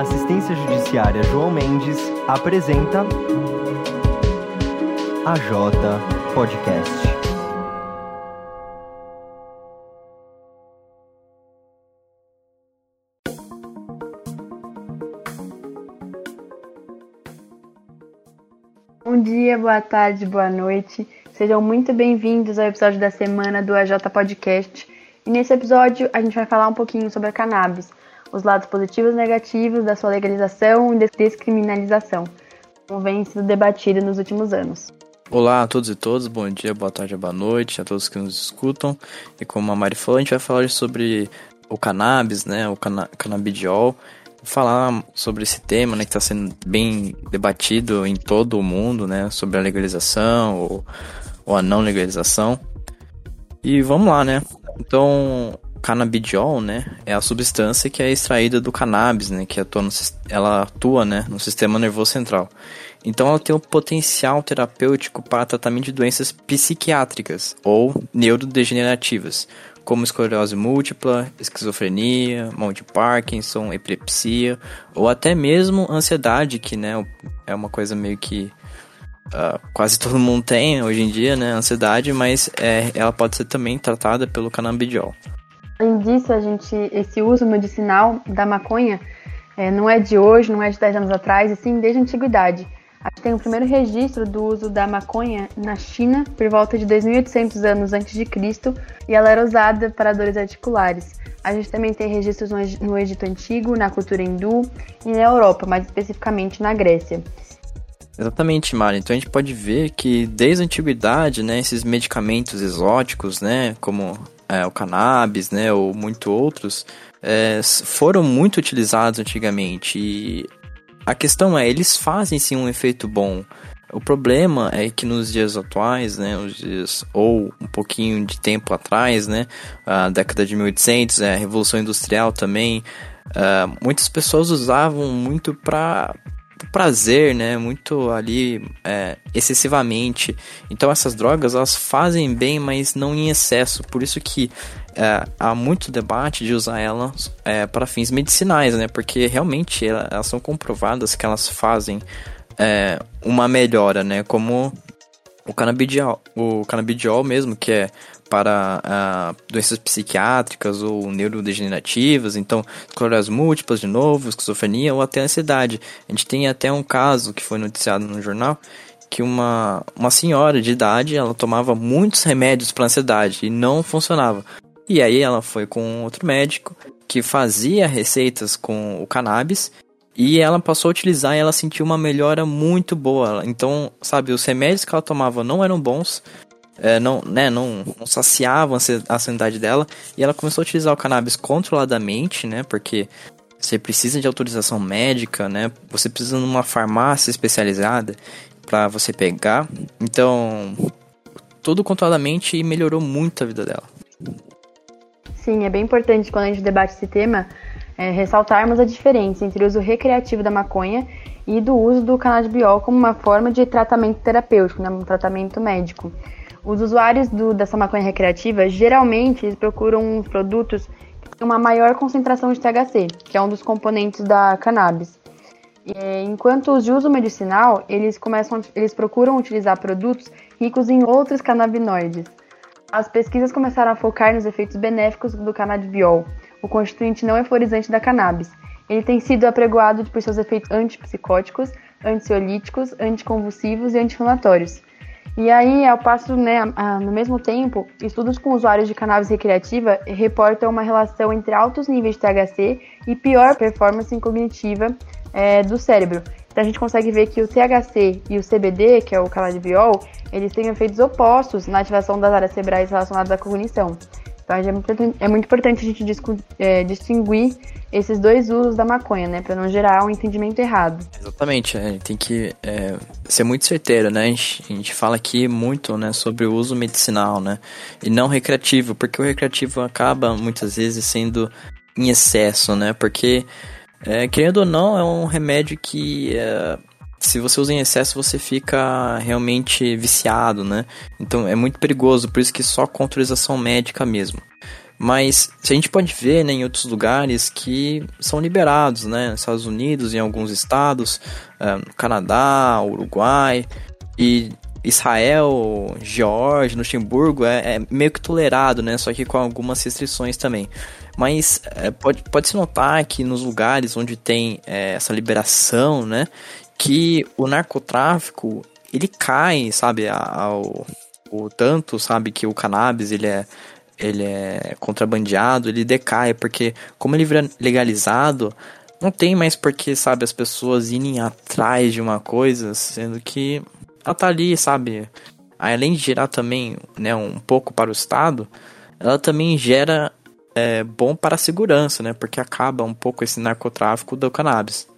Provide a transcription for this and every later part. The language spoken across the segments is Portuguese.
Assistência judiciária João Mendes apresenta a J Podcast. Bom dia, boa tarde, boa noite. Sejam muito bem-vindos ao episódio da semana do AJ Podcast. E nesse episódio a gente vai falar um pouquinho sobre a cannabis, os lados positivos e negativos da sua legalização e descriminalização, como vem sido debatido nos últimos anos. Olá a todos e todas, bom dia, boa tarde, boa noite a todos que nos escutam. E como a Mari falou, a gente vai falar sobre o cannabis, né, o cana canabidiol, falar sobre esse tema, né, que está sendo bem debatido em todo o mundo, né, sobre a legalização ou, ou a não legalização. E vamos lá, né? Então, canabidiol, né, é a substância que é extraída do cannabis, né, que atua no, ela atua, né, no sistema nervoso central. Então, ela tem um potencial terapêutico para tratamento de doenças psiquiátricas ou neurodegenerativas, como esclerose múltipla, esquizofrenia, mal de Parkinson, epilepsia ou até mesmo ansiedade, que, né, é uma coisa meio que Uh, quase todo mundo tem hoje em dia, né? Ansiedade, mas é, ela pode ser também tratada pelo canabidiol. Disso, a gente, esse uso medicinal da maconha é, não é de hoje, não é de 10 anos atrás, e sim desde a antiguidade. A gente tem o primeiro registro do uso da maconha na China por volta de 2.800 anos antes de Cristo e ela era usada para dores articulares. A gente também tem registros no Egito Antigo, na cultura hindu e na Europa, mais especificamente na Grécia. Exatamente, Mari. Então a gente pode ver que desde a antiguidade, né, esses medicamentos exóticos, né, como é, o cannabis, né, ou muito outros, é, foram muito utilizados antigamente. E a questão é, eles fazem sim um efeito bom. O problema é que nos dias atuais, né, os dias, ou um pouquinho de tempo atrás, né, a década de 1800, a Revolução Industrial também, uh, muitas pessoas usavam muito para prazer, né? Muito ali é, excessivamente. Então essas drogas elas fazem bem, mas não em excesso. Por isso que é, há muito debate de usar elas é, para fins medicinais, né? Porque realmente elas são comprovadas que elas fazem é, uma melhora, né? Como o canabidiol, o canabidiol mesmo, que é para uh, doenças psiquiátricas ou neurodegenerativas, então esclerose múltiplas de novo, esquizofrenia ou até ansiedade. A gente tem até um caso que foi noticiado no jornal que uma, uma senhora de idade ela tomava muitos remédios para ansiedade e não funcionava. E aí ela foi com outro médico que fazia receitas com o cannabis e ela passou a utilizar e ela sentiu uma melhora muito boa. Então, sabe, os remédios que ela tomava não eram bons, é, não, né, não, não saciavam a sanidade dela, e ela começou a utilizar o cannabis controladamente, né, porque você precisa de autorização médica, né, você precisa de uma farmácia especializada para você pegar, então tudo controladamente e melhorou muito a vida dela. Sim, é bem importante quando a gente debate esse tema é, ressaltarmos a diferença entre o uso recreativo da maconha e do uso do canabidiol como uma forma de tratamento terapêutico, né, um tratamento médico. Os usuários do, dessa maconha recreativa geralmente procuram produtos que têm uma maior concentração de THC, que é um dos componentes da cannabis. E, enquanto os de uso medicinal, eles começam, eles procuram utilizar produtos ricos em outros canabinoides. As pesquisas começaram a focar nos efeitos benéficos do canabidiol, o constituinte não euforizante da cannabis. Ele tem sido apregoado por seus efeitos antipsicóticos, ansiolíticos, anticonvulsivos e anti-inflamatórios. E aí, ao passo, né, no mesmo tempo, estudos com usuários de cannabis recreativa reportam uma relação entre altos níveis de THC e pior performance cognitiva é, do cérebro. Então a gente consegue ver que o THC e o CBD, que é o canabidiol, eles têm efeitos opostos na ativação das áreas cerebrais relacionadas à cognição. Então é muito, é muito importante a gente é, distinguir esses dois usos da maconha, né? Para não gerar um entendimento errado. Exatamente, gente tem que é, ser muito certeiro, né? A gente, a gente, fala aqui muito né, sobre o uso medicinal, né? E não recreativo, porque o recreativo acaba muitas vezes sendo em excesso, né? Porque, é, querendo ou não, é um remédio que. É, se você usa em excesso, você fica realmente viciado, né? Então é muito perigoso, por isso que só com autorização médica mesmo. Mas a gente pode ver né, em outros lugares que são liberados, né? Estados Unidos, em alguns estados, uh, Canadá, Uruguai e Israel, Geórgia, Luxemburgo é, é, meio que tolerado, né? Só que com algumas restrições também. Mas é, pode, pode se notar que nos lugares onde tem é, essa liberação, né? Que o narcotráfico ele cai, sabe, ao, o tanto, sabe, que o cannabis ele é ele é contrabandeado, ele decai, porque como ele vira legalizado, não tem mais porque, sabe, as pessoas irem atrás de uma coisa, sendo que ela tá ali, sabe, além de gerar também, né, um pouco para o Estado, ela também gera é, bom para a segurança, né, porque acaba um pouco esse narcotráfico do cannabis.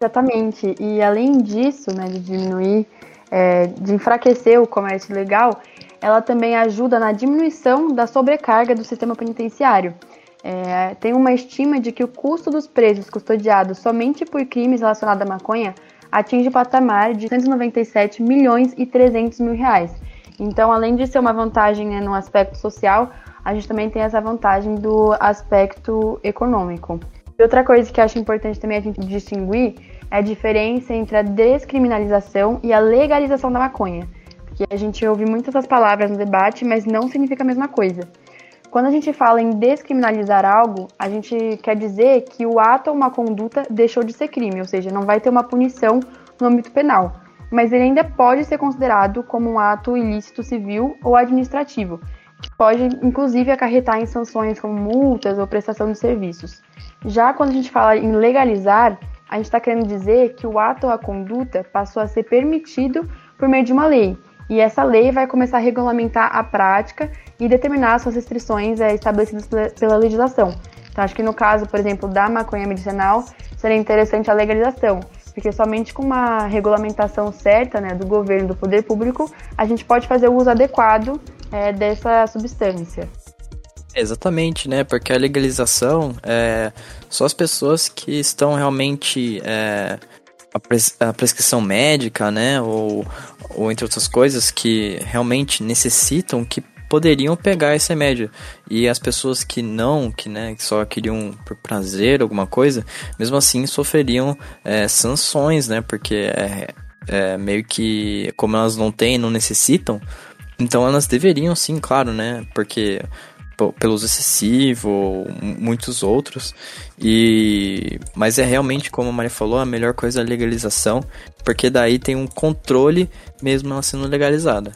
Exatamente, e além disso, né, de diminuir é, de enfraquecer o comércio ilegal, ela também ajuda na diminuição da sobrecarga do sistema penitenciário. É, tem uma estima de que o custo dos presos custodiados somente por crimes relacionados à maconha atinge o patamar de 197 milhões e 300 mil reais. Então, além de ser uma vantagem né, no aspecto social, a gente também tem essa vantagem do aspecto econômico. E outra coisa que acho importante também a gente distinguir é a diferença entre a descriminalização e a legalização da maconha. Porque a gente ouve muitas essas palavras no debate, mas não significa a mesma coisa. Quando a gente fala em descriminalizar algo, a gente quer dizer que o ato ou uma conduta deixou de ser crime, ou seja, não vai ter uma punição no âmbito penal, mas ele ainda pode ser considerado como um ato ilícito civil ou administrativo, que pode inclusive acarretar em sanções como multas ou prestação de serviços. Já quando a gente fala em legalizar, a gente está querendo dizer que o ato ou a conduta passou a ser permitido por meio de uma lei. E essa lei vai começar a regulamentar a prática e determinar suas restrições é, estabelecidas pela legislação. Então, acho que no caso, por exemplo, da maconha medicinal, seria interessante a legalização, porque somente com uma regulamentação certa né, do governo, do poder público, a gente pode fazer o uso adequado é, dessa substância. Exatamente, né? Porque a legalização é só as pessoas que estão realmente é, a, pres a, prescrição médica, né? Ou, ou entre outras coisas que realmente necessitam que poderiam pegar esse remédio. E as pessoas que não, que, né, que só queriam por prazer alguma coisa, mesmo assim sofreriam é, sanções, né? Porque é, é meio que como elas não têm, não necessitam, então elas deveriam sim, claro, né? Porque pelo uso excessivo, muitos outros. E mas é realmente como a Maria falou, a melhor coisa é a legalização, porque daí tem um controle mesmo ela sendo legalizada.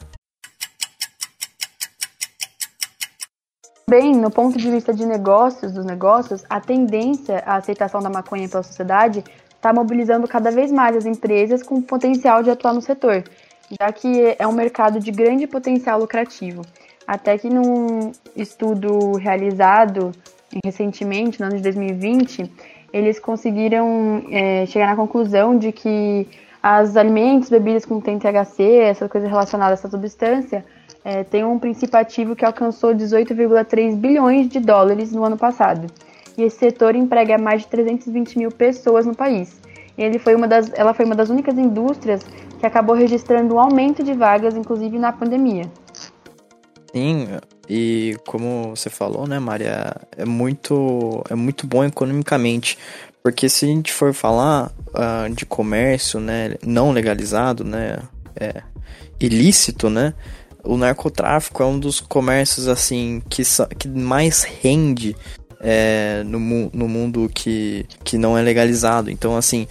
Bem, no ponto de vista de negócios, dos negócios, a tendência à aceitação da maconha pela sociedade está mobilizando cada vez mais as empresas com potencial de atuar no setor, já que é um mercado de grande potencial lucrativo. Até que num estudo realizado recentemente, no ano de 2020, eles conseguiram é, chegar na conclusão de que as alimentos, bebidas com THC, essas coisas relacionadas a essa substância, é, tem um princípio ativo que alcançou 18,3 bilhões de dólares no ano passado. E esse setor emprega mais de 320 mil pessoas no país. E ele foi uma das, ela foi uma das únicas indústrias que acabou registrando um aumento de vagas, inclusive na pandemia. Sim, e como você falou, né, Maria, é muito, é muito bom economicamente, porque se a gente for falar uh, de comércio, né, não legalizado, né, é, ilícito, né, o narcotráfico é um dos comércios assim que, que mais rende é, no, no mundo que, que não é legalizado. Então, assim,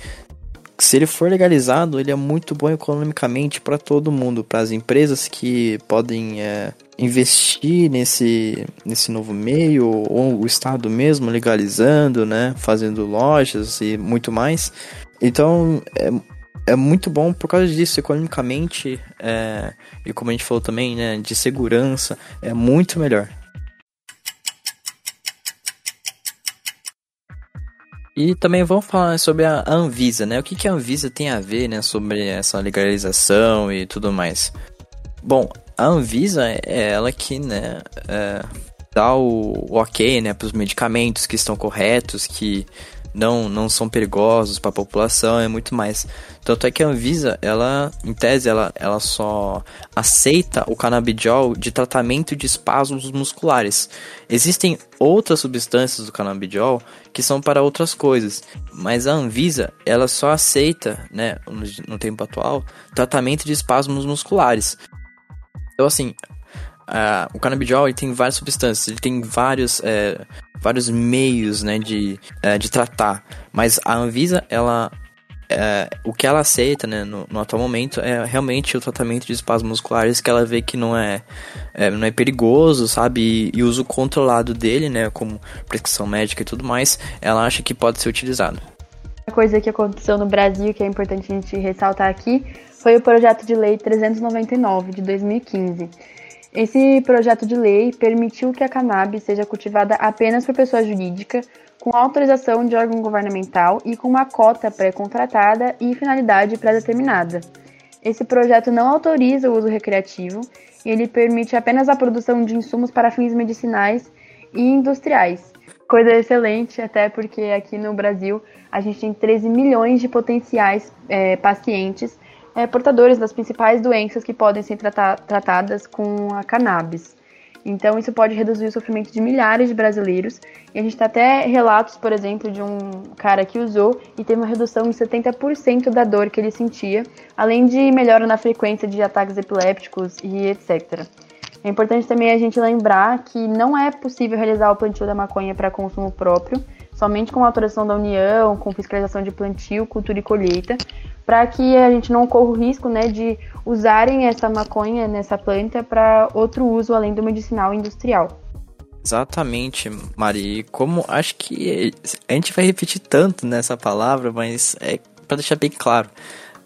se ele for legalizado, ele é muito bom economicamente para todo mundo, para as empresas que podem é, investir nesse, nesse novo meio, ou o Estado mesmo legalizando, né, fazendo lojas e muito mais. Então, é, é muito bom por causa disso, economicamente, é, e como a gente falou também, né, de segurança, é muito melhor. E também vamos falar sobre a Anvisa, né? O que, que a Anvisa tem a ver, né, sobre essa legalização e tudo mais. Bom, a Anvisa é ela que, né, é, dá o, o ok, né, para os medicamentos que estão corretos, que não, não são perigosos para a população, é muito mais. Tanto é que a Anvisa, ela, em tese, ela, ela só aceita o canabidiol de tratamento de espasmos musculares. Existem outras substâncias do canabidiol que são para outras coisas, mas a Anvisa, ela só aceita, né, no, no tempo atual, tratamento de espasmos musculares. Então, assim, Uh, o canabidiol ele tem várias substâncias, ele tem vários, é, vários meios né, de, é, de tratar. Mas a Anvisa, ela, é, o que ela aceita né, no, no, atual momento é realmente o tratamento de espasmos musculares que ela vê que não é, é não é perigoso, sabe? E, e uso controlado dele, né, como prescrição médica e tudo mais, ela acha que pode ser utilizado. A coisa que aconteceu no Brasil, que é importante a gente ressaltar aqui, foi o projeto de lei 399 de 2015 esse projeto de lei permitiu que a cannabis seja cultivada apenas por pessoa jurídica, com autorização de órgão governamental e com uma cota pré-contratada e finalidade pré-determinada. Esse projeto não autoriza o uso recreativo e ele permite apenas a produção de insumos para fins medicinais e industriais. Coisa excelente, até porque aqui no Brasil a gente tem 13 milhões de potenciais é, pacientes é, portadores das principais doenças que podem ser trata tratadas com a cannabis. Então, isso pode reduzir o sofrimento de milhares de brasileiros. E a gente tem até relatos, por exemplo, de um cara que usou e teve uma redução de 70% da dor que ele sentia, além de melhora na frequência de ataques epilépticos e etc. É importante também a gente lembrar que não é possível realizar o plantio da maconha para consumo próprio, somente com autorização da União, com fiscalização de plantio, cultura e colheita, para que a gente não corra o risco né, de usarem essa maconha nessa planta para outro uso além do medicinal industrial. Exatamente, Mari. Como acho que a gente vai repetir tanto nessa palavra, mas é para deixar bem claro,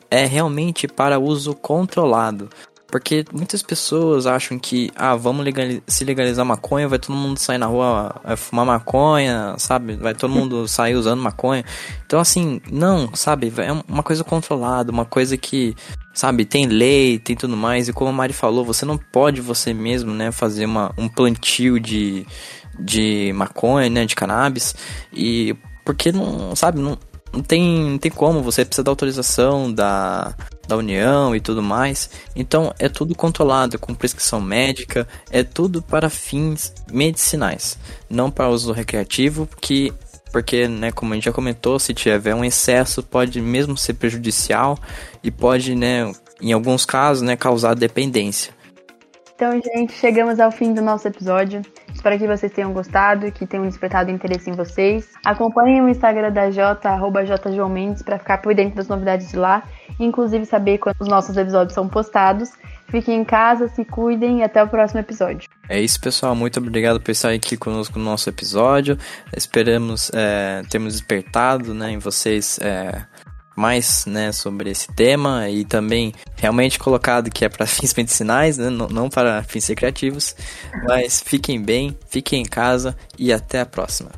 é realmente para uso controlado. Porque muitas pessoas acham que, ah, vamos legaliz se legalizar maconha, vai todo mundo sair na rua vai fumar maconha, sabe? Vai todo mundo sair usando maconha. Então, assim, não, sabe? É uma coisa controlada, uma coisa que, sabe, tem lei, tem tudo mais. E como a Mari falou, você não pode você mesmo, né, fazer uma, um plantio de, de maconha, né, de cannabis. E porque não, sabe, não, não tem, não tem como, você precisa da autorização da, da União e tudo mais. Então é tudo controlado com prescrição médica, é tudo para fins medicinais, não para uso recreativo, que porque, né, como a gente já comentou, se tiver um excesso pode mesmo ser prejudicial e pode, né, em alguns casos, né, causar dependência. Então, gente, chegamos ao fim do nosso episódio. Espero que vocês tenham gostado, que tenham despertado interesse em vocês. Acompanhem o Instagram da Jota, arroba para ficar por dentro das novidades de lá, inclusive saber quando os nossos episódios são postados. Fiquem em casa, se cuidem e até o próximo episódio. É isso, pessoal. Muito obrigado por estar aqui conosco no nosso episódio. Esperamos é, termos despertado né, em vocês é, mais né, sobre esse tema e também realmente colocado que é para fins medicinais, né, não, para fins recreativos. Mas fiquem bem, fiquem em casa e até a próxima.